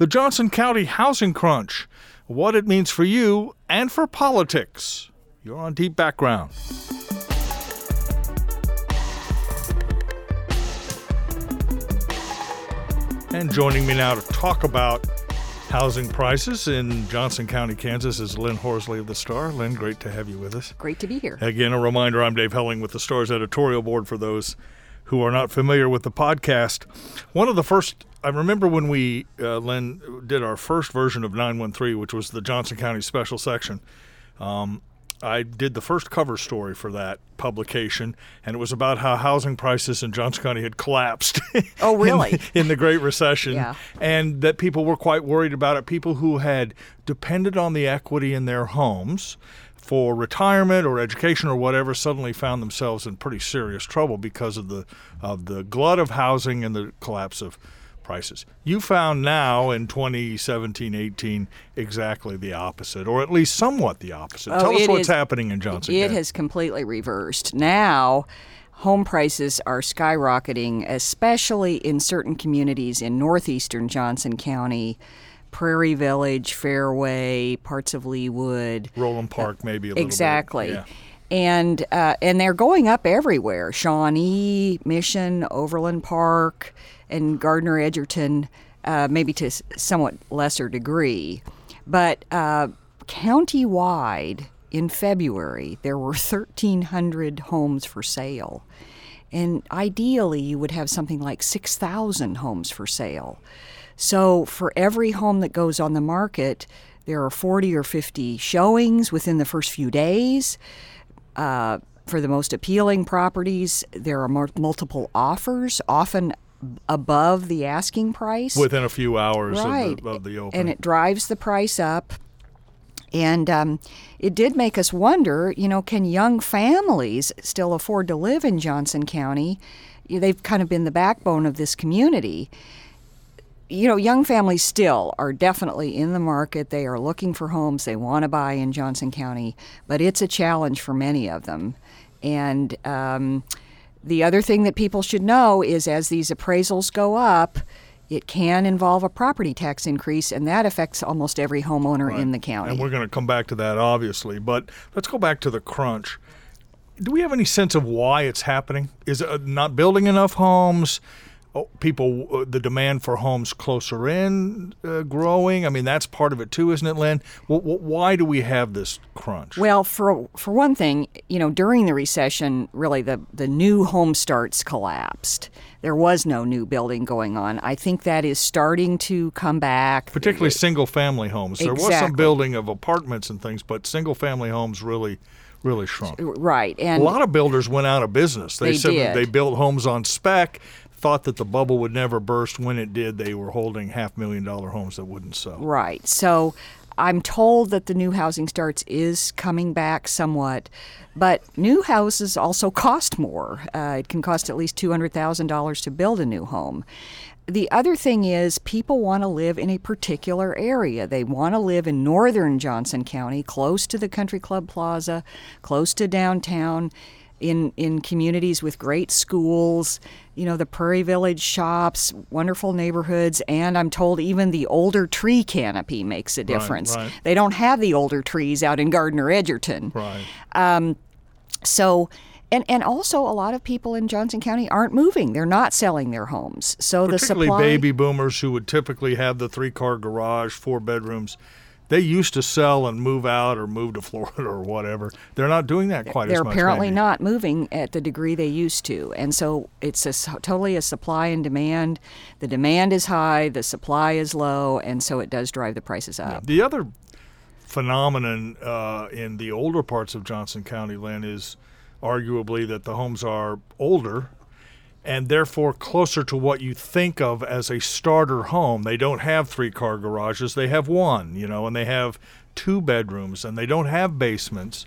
the Johnson County housing crunch, what it means for you and for politics. You're on Deep Background. And joining me now to talk about housing prices in Johnson County, Kansas is Lynn Horsley of The Star. Lynn, great to have you with us. Great to be here. Again, a reminder I'm Dave Helling with The Star's editorial board for those who are not familiar with the podcast. One of the first, I remember when we, uh, Lynn, did our first version of 913, which was the Johnson County special section. Um, I did the first cover story for that publication, and it was about how housing prices in Johnson County had collapsed. Oh, really? in, in, the Great Recession, yeah. and that people were quite worried about it. People who had depended on the equity in their homes for retirement or education or whatever suddenly found themselves in pretty serious trouble because of the of the glut of housing and the collapse of prices. You found now in 2017 18 exactly the opposite, or at least somewhat the opposite. Oh, Tell us what's is, happening in Johnson It County. has completely reversed. Now, home prices are skyrocketing, especially in certain communities in northeastern Johnson County. Prairie Village, Fairway, parts of Leawood, Roeland Park, maybe a little exactly. And uh, and they're going up everywhere. Shawnee, Mission, Overland Park, and Gardner Edgerton, uh, maybe to somewhat lesser degree, but uh, county-wide in February there were 1,300 homes for sale, and ideally you would have something like 6,000 homes for sale. So for every home that goes on the market, there are 40 or 50 showings within the first few days. Uh, for the most appealing properties, there are multiple offers, often above the asking price. Within a few hours right. of, the, of the opening. And it drives the price up. And um, it did make us wonder you know, can young families still afford to live in Johnson County? They've kind of been the backbone of this community you know, young families still are definitely in the market. They are looking for homes they want to buy in Johnson County, but it's a challenge for many of them. And um, the other thing that people should know is as these appraisals go up, it can involve a property tax increase, and that affects almost every homeowner Right. in the county. And we're going to come back to that, obviously. But let's go back to the crunch. Do we have any sense of why it's happening? Is it not building enough homes? Oh, people, uh, the demand for homes closer in uh, growing. I mean, that's part of it too, isn't it, Lynn? W- w- why do we have this crunch? Well, for for one thing, you know, during the recession, really the the new home starts collapsed. There was no new building going on. I think that is starting to come back. Particularly single family homes. There was some building of apartments and things, but single family homes really, really shrunk. Right, and A lot of builders went out of business. They, They said did. they built homes on spec, thought that the bubble would never burst. When it did, they were holding half million dollar homes that wouldn't sell. Right. So I'm told that the new housing starts is coming back somewhat, but new houses also cost more. Uh, it can cost at least $200,000 to build a new home. The other thing is, people want to live in a particular area. They want to live in northern Johnson County, close to the Country Club Plaza, close to downtown in in communities with great schools, you know, the Prairie Village shops, wonderful neighborhoods, and I'm told even the older tree canopy makes a difference. right. They don't have the older trees out in Gardner Edgerton. Right. Um, so and, and also a lot of people in Johnson County aren't moving. They're not selling their homes. So the Particularly supply baby boomers who would typically have the three car garage, four bedrooms. They used to sell and move out or move to Florida or whatever. They're not doing that quite they're as much. They're apparently maybe. not moving at the degree they used to and so it's a, totally a supply and demand the demand is high the supply is low and so it does drive the prices up The other phenomenon uh, in the older parts of Johnson County, Lynn, is arguably that the homes are older and therefore closer to what you think of as a starter home. They don't have three car garages, they have one, you know, and they have two bedrooms and they don't have basements.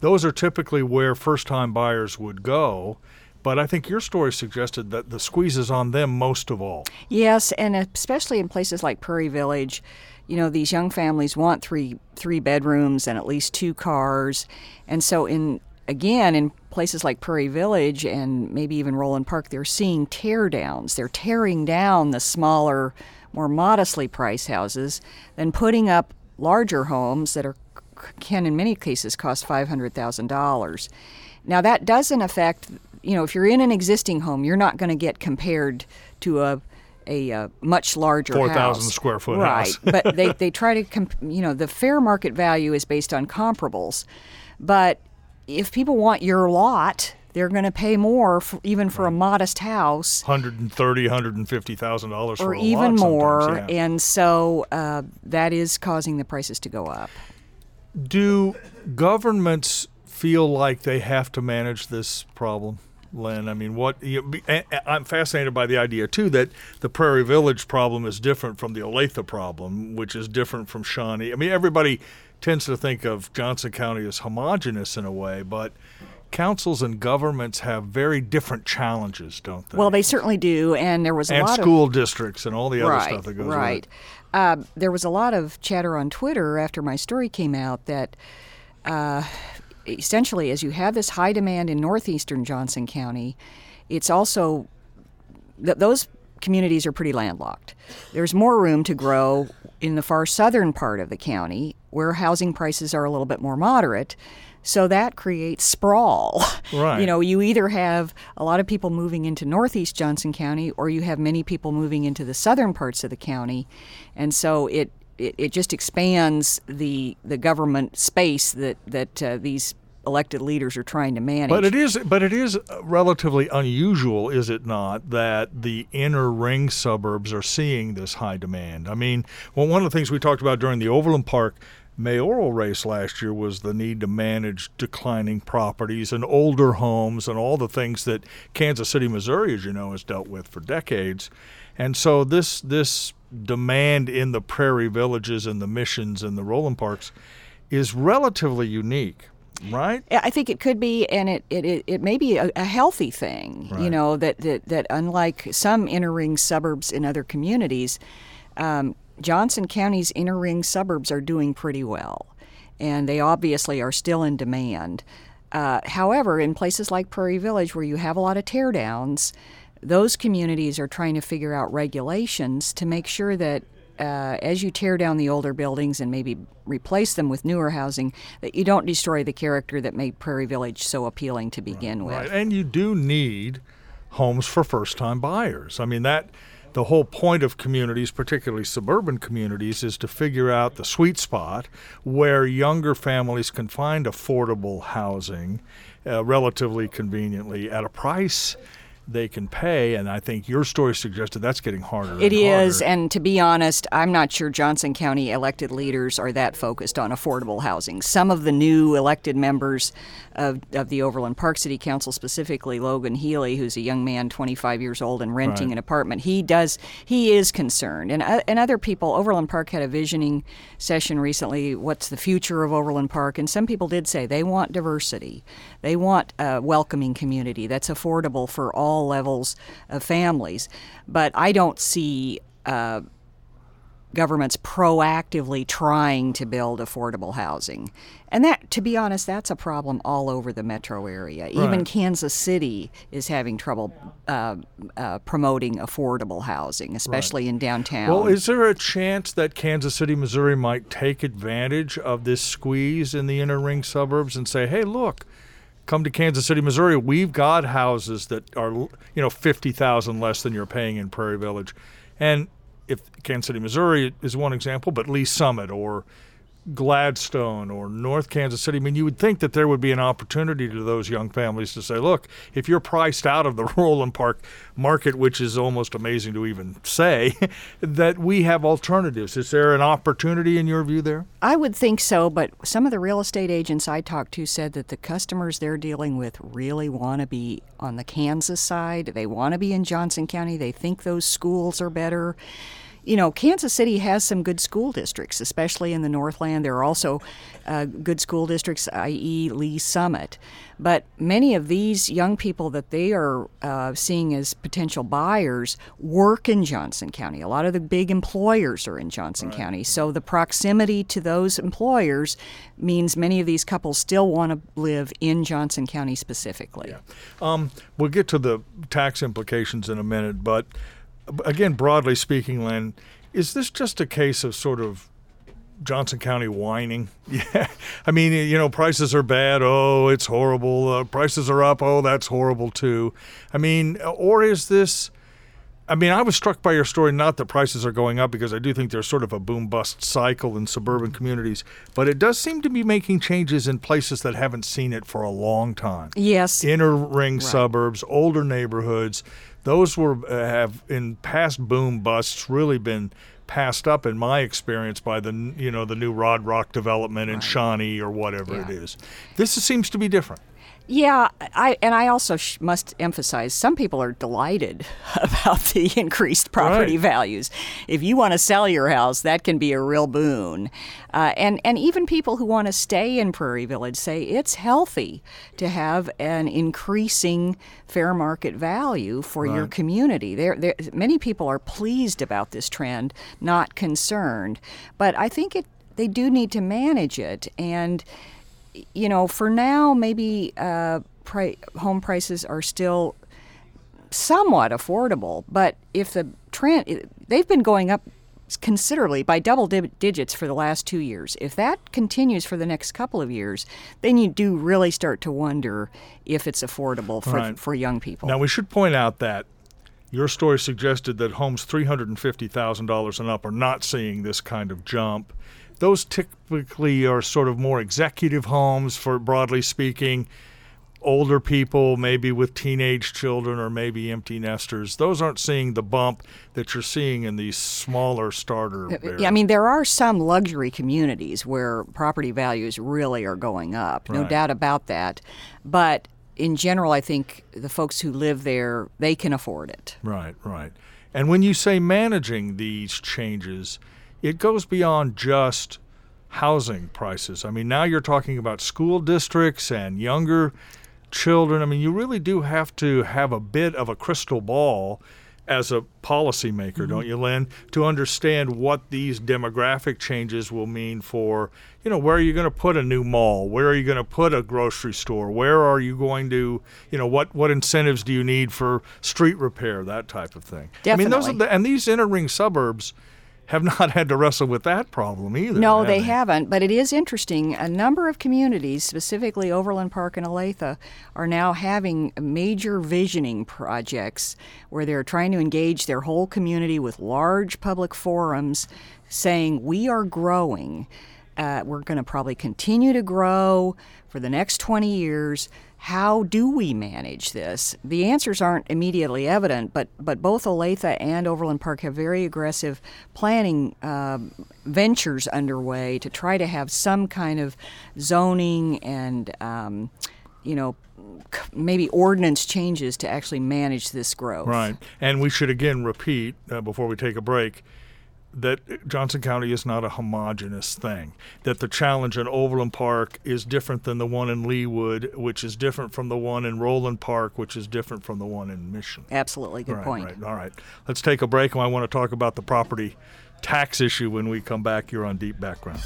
Those are typically where first time buyers would go. But I think your story suggested that the squeeze is on them most of all. Yes, and especially in places like Prairie Village, you know, these young families want three three bedrooms and at least two cars. And so in again in places like Prairie Village and maybe even Roeland Park, they're seeing tear downs. They're tearing down the smaller more modestly priced houses than putting up larger homes that are can in many cases cost $500,000. Now that doesn't affect, you know, if you're in an existing home, you're not going to get compared to a a, uh, much larger 4,000 square foot right. house. but they, they try to, comp- you know, the fair market value is based on comparables. But if people want your lot, they're going to pay more for, even for a modest house 130 150000 dollars for or a even lot more yeah. and so uh, that is causing the prices to go up Do governments feel like they have to manage this problem, Len? I mean, what you, be- a- a- I'm fascinated by the idea too that the Prairie Village problem is different from the Olathe problem, which is different from Shawnee. I mean, everybody tends to think of Johnson County as homogenous in a way, but councils and governments have very different challenges, don't they? well they certainly do and there was a and lot school districts and all the of other right stuff that goes right with it. uh, there was a lot of chatter on twitter after my story came out that uh, essentially as you have this high demand in northeastern johnson county it's also th- those communities are pretty landlocked. There's more room to grow in the far southern part of the county where housing prices are a little bit more moderate. So that creates sprawl. Right. You know, you either have a lot of people moving into northeast Johnson County or you have many people moving into the southern parts of the county. And so it it, it just expands the the government space that that uh, these elected leaders are trying to manage. But it is, but it is uh, relatively unusual, is it not, that the inner ring suburbs are seeing this high demand? I mean, well, one of the things we talked about during the Overland Park mayoral race last year was the need to manage declining properties and older homes and all the things that Kansas City, Missouri, as you know, has dealt with for decades. And so this this demand in the prairie villages and the missions and the Roeland Parks is relatively unique, right? I think it could be, and it it, it, may be a, a healthy thing. You know that, that that unlike some inner ring suburbs in other communities, um, Johnson County's inner ring suburbs are doing pretty well, and they obviously are still in demand. Uh, however, in places like Prairie Village, where you have a lot of teardowns, those communities are trying to figure out regulations to make sure that uh, as you tear down the older buildings and maybe replace them with newer housing, that you don't destroy the character that made Prairie Village so appealing to begin with. Right. And you do need homes for first time buyers. I mean, that the whole point of communities, particularly suburban communities, is to figure out the sweet spot where younger families can find affordable housing uh, relatively conveniently at a price they can pay. And I think your story suggested that's getting harder. It and is, harder. and to be honest, I'm not sure Johnson County elected leaders are that focused on affordable housing. Some of the new elected members of, of the Overland Park City Council, specifically Logan Heley, who's a young man, 25 years old, and renting Right. an apartment, he does, he is concerned. And, uh, and other people, Overland Park had a visioning session recently. What's the future of Overland Park? And some people did say they want diversity, they want a welcoming community that's affordable for all levels of families. But I don't see. Uh, governments proactively trying to build affordable housing. And that, to be honest, that's a problem all over the metro area. Even Kansas City is having trouble uh, uh, promoting affordable housing, especially in downtown. Well, is there a chance that Kansas City, Missouri might take advantage of this squeeze in the inner ring suburbs and say, "Hey, look, come to Kansas City, Missouri. We've got houses that are, you know, 50,000 less than you're paying in Prairie Village." And if Kansas City, Missouri is one example, but Lee Summit or Gladstone or North Kansas City. I mean, you would think that there would be an opportunity to those young families to say, look, if you're priced out of the Roeland Park market, which is almost amazing to even say, that we have alternatives. Is there an opportunity in your view there? I would think so, but some of the real estate agents I talked to said that the customers they're dealing with really want to be on the Kansas side. They want to be in Johnson County. They think those schools are better. You know, Kansas City has some good school districts, especially in the Northland. There are also uh, good school districts, i.e., Lee Summit. But many of these young people that they are uh, seeing as potential buyers work in Johnson County. A lot of the big employers are in Johnson County. So the proximity to those employers means many of these couples still want to live in Johnson County specifically. Um, we'll get to the tax implications in a minute, but again, broadly speaking, Len, Is this just a case of sort of Johnson County whining? Yeah. I mean, you know, prices are bad. Oh, it's horrible. Uh, prices are up. Oh, that's horrible too. I mean, or is this. I mean, I was struck by your story, not that prices are going up, because I do think there's sort of a boom bust cycle in suburban communities, but it does seem to be making changes in places that haven't seen it for a long time. Yes. Inner ring suburbs, older neighborhoods, those were uh, have in past boom busts really been passed up in my experience by the you know the new Rod Rock development in Shawnee or whatever Yeah. it is. This seems to be different. Yeah, I and I also sh- must emphasize some people are delighted about the increased property Right. values. If you want to sell your house, that can be a real boon. Uh, and and even people who want to stay in Prairie Village say it's healthy to have an increasing fair market value for your community. There, there, many people are pleased about this trend, not concerned. But I think it they do need to manage it and you know, for now, maybe uh, pri- home prices are still somewhat affordable. But if the trend, they've been going up considerably by double di- digits for the last two years. If that continues for the next couple of years, then you do really start to wonder if it's affordable for, Right. for young people. Now we should point out that your story suggested that homes three hundred and fifty thousand dollars and up are not seeing this kind of jump. Those typically are sort of more executive homes, for broadly speaking, older people, maybe with teenage children or maybe empty nesters. Those aren't seeing the bump that you're seeing in these smaller starter. Uh, yeah, I mean, there are some luxury communities where property values really are going up, no Right. doubt about that. But in general, I think the folks who live there, they can afford it. Right, right. And when you say managing these changes, it goes beyond just housing prices. I mean, now you're talking about school districts and younger children. I mean, you really do have to have a bit of a crystal ball as a policymaker, mm-hmm. don't you, Lynn, to understand what these demographic changes will mean for, you know, where are you going to put a new mall? Where are you going to put a grocery store? Where are you going to, you know, what what incentives do you need for street repair, that type of thing? I mean, those are the, and these inner ring suburbs have not had to wrestle with that problem either. No, have they haven't. But it is interesting. A number of communities, specifically Overland Park and Olathe, are now having major visioning projects where they're trying to engage their whole community with large public forums saying, We are growing. Uh, we're going to probably continue to grow for the next 20 years. How do we manage this? The answers aren't immediately evident, but, but both Olathe and Overland Park have very aggressive planning um ventures underway to try to have some kind of zoning and, um, you know, maybe ordinance changes to actually manage this growth. Right. And we should again repeat uh, before we take a break that Johnson County is not a homogenous thing. That the challenge in Overland Park is different than the one in Leawood, which is different from the one in Roeland Park, which is different from the one in Mission. Absolutely, good right, point. Right. All right. Let's take a break, and I want to talk about the property tax issue when we come back here on Deep Background.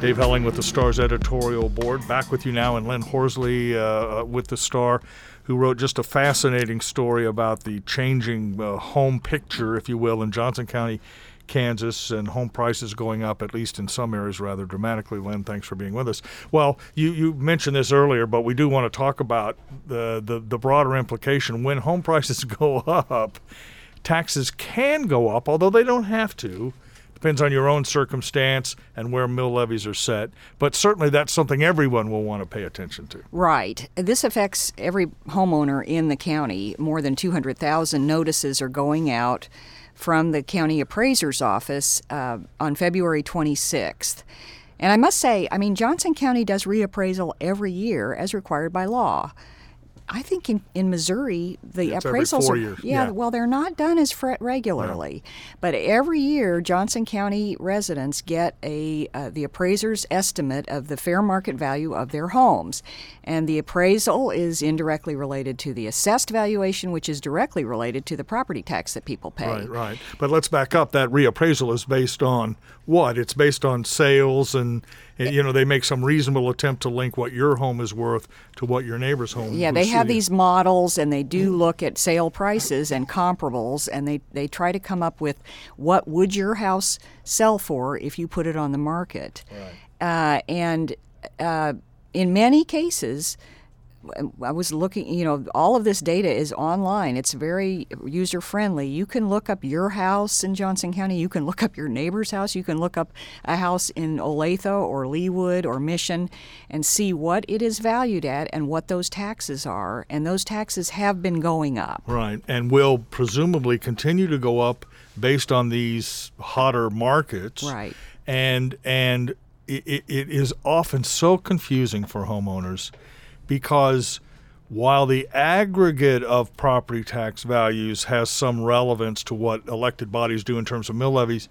Dave Helling with the Star's editorial board. Back with you now, and Lynn Horsley uh, uh, with the Star, who wrote just a fascinating story about the changing uh, home picture, if you will, in Johnson County, Kansas, and home prices going up, at least in some areas, rather dramatically. Len, thanks for being with us. Well, you, you mentioned this earlier, but we do want to talk about the, the, the broader implication. When home prices go up, taxes can go up, although they don't have to. Depends on your own circumstance and where mill levies are set. But certainly that's something everyone will want to pay attention to. Right. This affects every homeowner in the county. More than 200,000 notices are going out from the county appraiser's office uh, on February 26th. And I must say, I mean, Johnson County does reappraisal every year as required by law. I think in, in Missouri the It's appraisals are Yeah, yeah. well they're not done as regularly, but every year Johnson County residents get a uh, the appraiser's estimate of the fair market value of their homes, and the appraisal is indirectly related to the assessed valuation, which is directly related to the property tax that people pay. Right, right. But let's back up. That reappraisal is based on what? It's based on sales, and you know they make some reasonable attempt to link what your home is worth to what your neighbor's home. Is worth. Yeah, they have these models and they do look at sale prices and comparables and they, they try to come up with what would your house sell for if you put it on the market. Uh, and uh, in many cases, I was looking, you know, all of this data is online. It's very user friendly. You can look up your house in Johnson County. You can look up your neighbor's house. You can look up a house in Olathe or Leawood or Mission and see what it is valued at and what those taxes are. And those taxes have been going up. Right, and will presumably continue to go up based on these hotter markets. Right. And and it, it, it is often so confusing for homeowners because while the aggregate of property tax values has some relevance to what elected bodies do in terms of mill levies,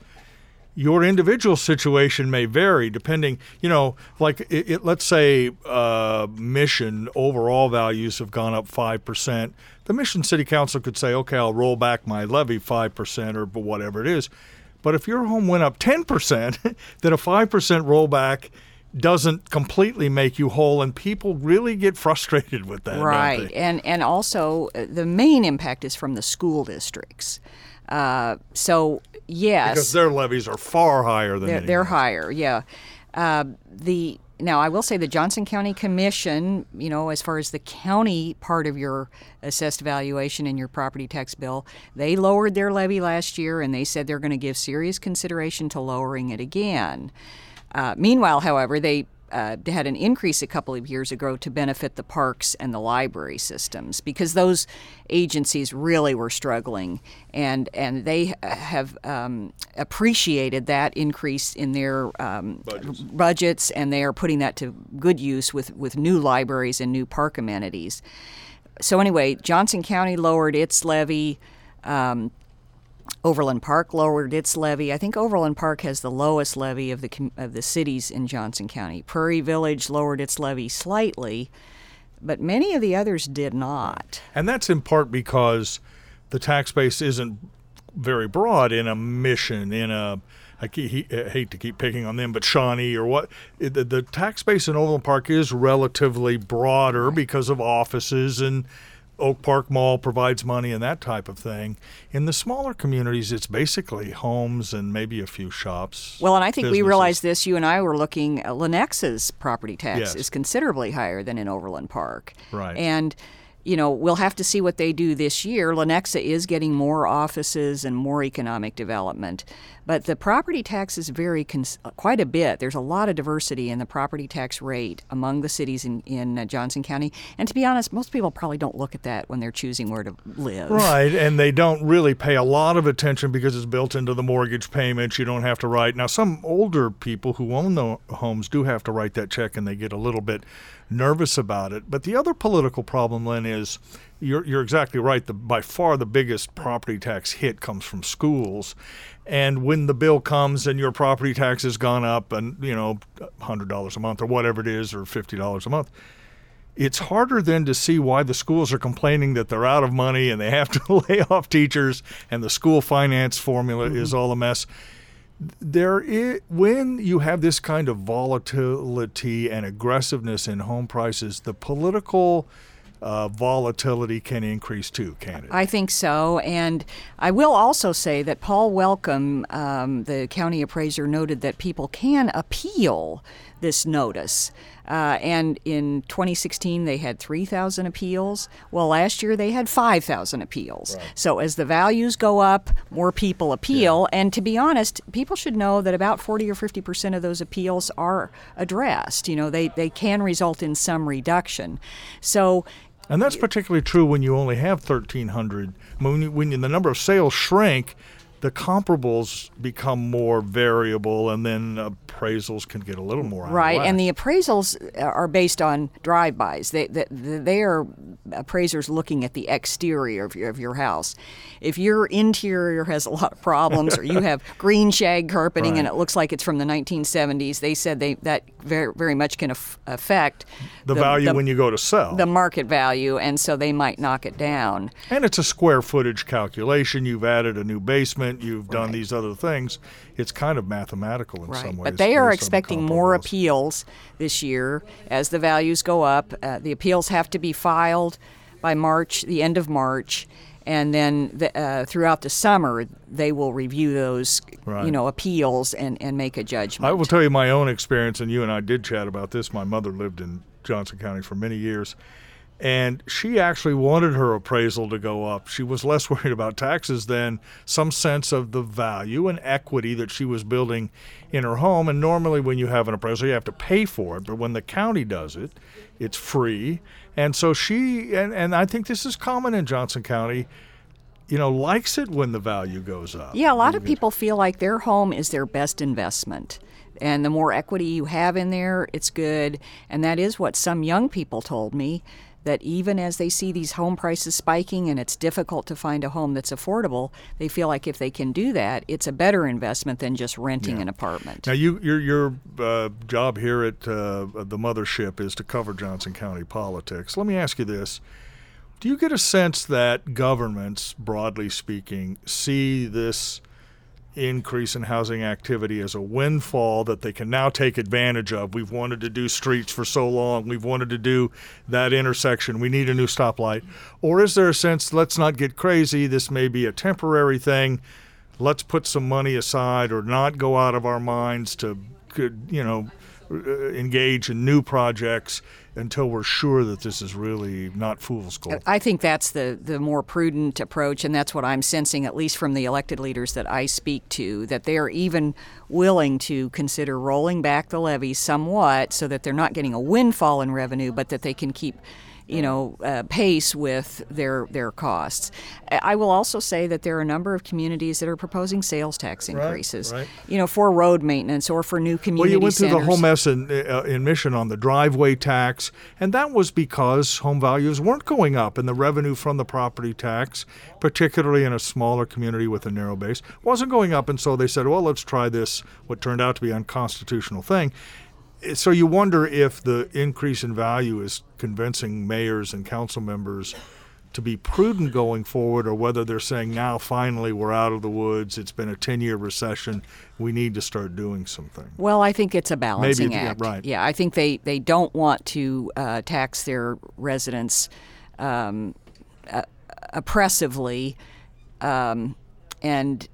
your individual situation may vary depending you know like it, it, let's say uh, mission overall values have gone up 5% the mission city council could say okay i'll roll back my levy 5% or whatever it is. But if your home went up 10% then a 5% rollback doesn't completely make you whole and people really get frustrated with that Right, and and also uh, the main impact is from the school districts. Uh, so yes, because their levies are far higher than They're, they're higher, yeah. Uh, the now I will say the Johnson County Commission, you know, as far as the county part of your assessed valuation in your property tax bill, they lowered their levy last year, and they said they're going to give serious consideration to lowering it again. Uh, meanwhile, however, they uh, had an increase a couple of years ago to benefit the parks and the library systems because those agencies really were struggling, and and they have um, appreciated that increase in their um, Budgets. budgets, and they are putting that to good use with with new libraries and new park amenities. So anyway, Johnson County lowered its levy. Um, Overland Park lowered its levy. I think Overland Park has the lowest levy of the of the cities in Johnson County. Prairie Village lowered its levy slightly, but many of the others did not. And that's in part because the tax base isn't very broad in a mission, in a I I hate to keep picking on them, but Shawnee or what the, the tax base in Overland Park is relatively broader because of offices and Oak Park Mall provides money and that type of thing. In the smaller communities, it's basically homes and maybe a few shops. Well, and I think we businesses. realized this. You and I were looking. Uh, Lenexa's property tax Yes. is considerably higher than in Overland Park. Right. And you know we'll have to see what they do this year. Lenexa is getting more offices and more economic development, but the property tax is very cons- quite a bit. There's a lot of diversity in the property tax rate among the cities in in uh, Johnson County. And to be honest, most people probably don't look at that when they're choosing where to live. Right, and they don't really pay a lot of attention because it's built into the mortgage payments. You don't have to write. Now, some older people who own the homes do have to write that check, and they get a little bit nervous about it. But the other political problem, Lynn, is you're, you're exactly right. The, by far the biggest property tax hit comes from schools. And when the bill comes and your property tax has gone up and, you know, $100 a month or whatever it is, or $50 a month, it's harder then to see why the schools are complaining that they're out of money and they have to lay off teachers and the school finance formula mm-hmm. is all a mess. There is, when you have this kind of volatility and aggressiveness in home prices, the political uh, volatility can increase too, can it? I think so. And I will also say that Paul Welcome, um, the county appraiser, noted that people can appeal this notice. Uh, and in 2016, they had 3,000 appeals. Well, last year they had 5,000 appeals. So as the values go up, more people appeal. And to be honest, people should know that about 40 or 50 percent of those appeals are addressed. You know, they, they can result in some reduction. So And that's particularly true when you only have 1,300. When, you, when you- the number of sales shrink, the comparables become more variable, and then appraisals can get a little more Right, and the appraisals are based on drive-bys. They, they, they are appraisers looking at the exterior of your, of your house. If your interior has a lot of problems, or you have green shag carpeting and it looks like it's from the 1970s, they said they that very, very much can af- affect the, value when you go to sell. the market value, and so they might knock it down. And it's a square footage calculation. You've added a new basement. You've done these other things. It's kind of mathematical in some ways. But they are based on the expecting more appeals this year as the values go up. Uh, the appeals have to be filed by March, the end of March, and then the, uh, throughout the summer they will review those, Right. you know, appeals and, and make a judgment. I will tell you my own experience, and you and I did chat about this. My mother lived in Johnson County for many years, and she actually wanted her appraisal to go up. She was less worried about taxes than some sense of the value and equity that she was building in her home. And normally, when you have an appraisal, you have to pay for it, but when the county does it, it's free. And so she, and, and I think this is common in Johnson County, you know, likes it when the value goes up. Yeah, a lot of people feel like their home is their best investment. And the more equity you have in there, it's good. And that is what some young people told me that even as they see these home prices spiking and it's difficult to find a home that's affordable, they feel like if they can do that, it's a better investment than just renting an apartment. Now, you your your uh, job here at uh, the mothership is to cover Johnson County politics. Let me ask you this: Do you get a sense that governments, broadly speaking, see this increase in housing activity as a windfall that they can now take advantage of? We've wanted to do streets for so long. We've wanted to do that intersection. We need a new stoplight. Or is there a sense, let's not get crazy. This may be a temporary thing let's put some money aside or not go out of our minds to you know uh, engage in new projects until we're sure that this is really not fool's gold. I think that's the, the more prudent approach, and that's what I'm sensing, at least from the elected leaders that I speak to, that they are even willing to consider rolling back the levy somewhat so that they're not getting a windfall in revenue, but that they can keep you know, uh, pace with their their costs. I will also say that there are a number of communities that are proposing sales tax increases, right. you know, for road maintenance or for new communities. Well, you went through the centers. whole mess in, uh, in Mission on the driveway tax, and that was because home values weren't going up, and the revenue from the property tax, particularly in a smaller community with a narrow base, wasn't going up. And so they said, well, let's try this, what turned out to be an unconstitutional thing. So you wonder if the increase in value is convincing mayors and council members to be prudent going forward, or whether they're saying now finally we're out of the woods. It's been a ten-year recession. We need to start doing something. Well, I think it's a balancing yeah, act. right. Yeah, I think they, they don't want to uh, tax their residents um, uh, oppressively, um, and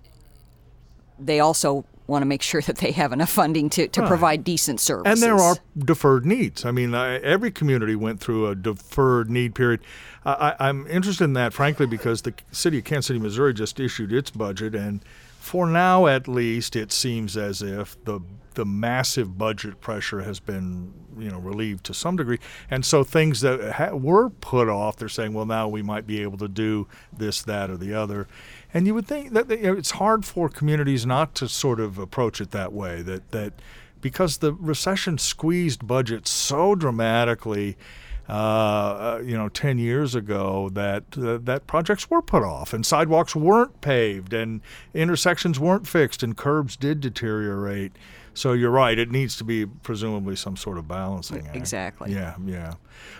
they also want to make sure that they have enough funding to, to provide decent services. And there are deferred needs. I mean, I, every community went through a deferred need period. I, I, I'm interested in that, frankly, because the city of Kansas City, Missouri, just issued its budget, and for now, at least, it seems as if the the massive budget pressure has been, you know, relieved to some degree, and so things that ha- were put off, they're saying, well, now we might be able to do this, that, or the other. And you would think that you know, it's hard for communities not to sort of approach it that way. That that because the recession squeezed budgets so dramatically, uh, uh, you know, ten years ago, that uh, that projects were put off, and sidewalks weren't paved, and intersections weren't fixed, and curbs did deteriorate. So you're right; it needs to be presumably some sort of balancing act. Exactly. Yeah, yeah.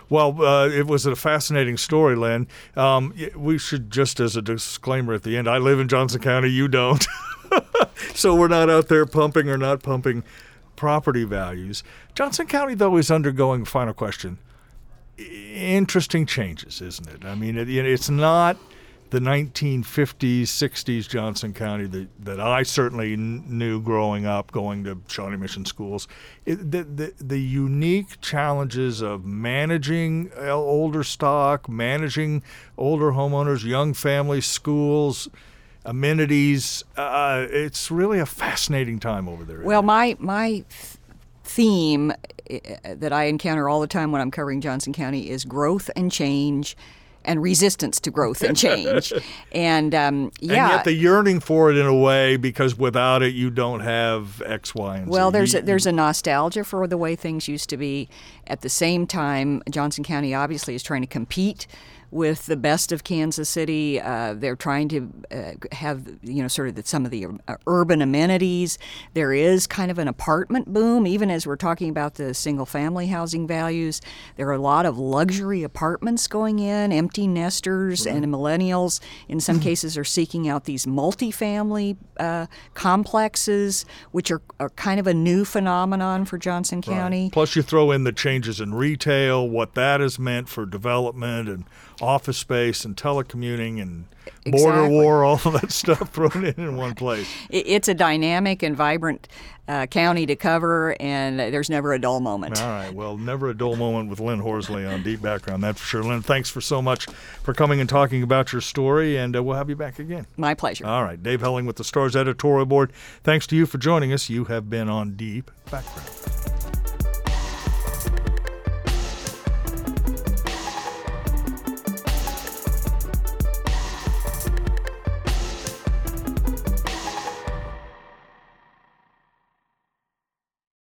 Well, uh, it was a fascinating story, Lynn. Um, we should just, as a disclaimer at the end, I live in Johnson County. You don't, so we're not out there pumping or not pumping property values. Johnson County, though, is undergoing. Final question. Interesting changes, isn't it? I mean, it, it's not the 1950s, 60s Johnson County that, that I certainly kn- knew growing up, going to Shawnee Mission schools. It, the, the, the unique challenges of managing uh, older stock, managing older homeowners, young families, schools, amenities. Uh, it's really a fascinating time over there. Well, my my theme uh, that I encounter all the time when I'm covering Johnson County is growth and change and resistance to growth and change. and um, yeah, and yet the yearning for it in a way because without it you don't have X, Y, and Z. well, there's a, there's a nostalgia for the way things used to be. At the same time, Johnson County obviously is trying to compete with the best of Kansas City. Uh, they're trying to uh, have you know sort of the, some of the uh, urban amenities. There is kind of an apartment boom, even as we're talking about the single family housing values. There are a lot of luxury apartments going in, empty nesters, and millennials in some cases are seeking out these multifamily uh, complexes, which are, are kind of a new phenomenon for Johnson County. Plus, you throw in the changes in retail, what that has meant for development and office space and telecommuting and border Exactly. war, all of that stuff thrown in in one place. It's a dynamic and vibrant uh, county to cover, and there's never a dull moment. All right. Well, never a dull moment with Lynn Horsley on Deep Background, that's for sure. Lynn, thanks for so much for coming and talking about your story, and uh, we'll have you back again. My pleasure. All right. Dave Helling with the Stars Editorial Board. Thanks to you for joining us. You have been on Deep Background.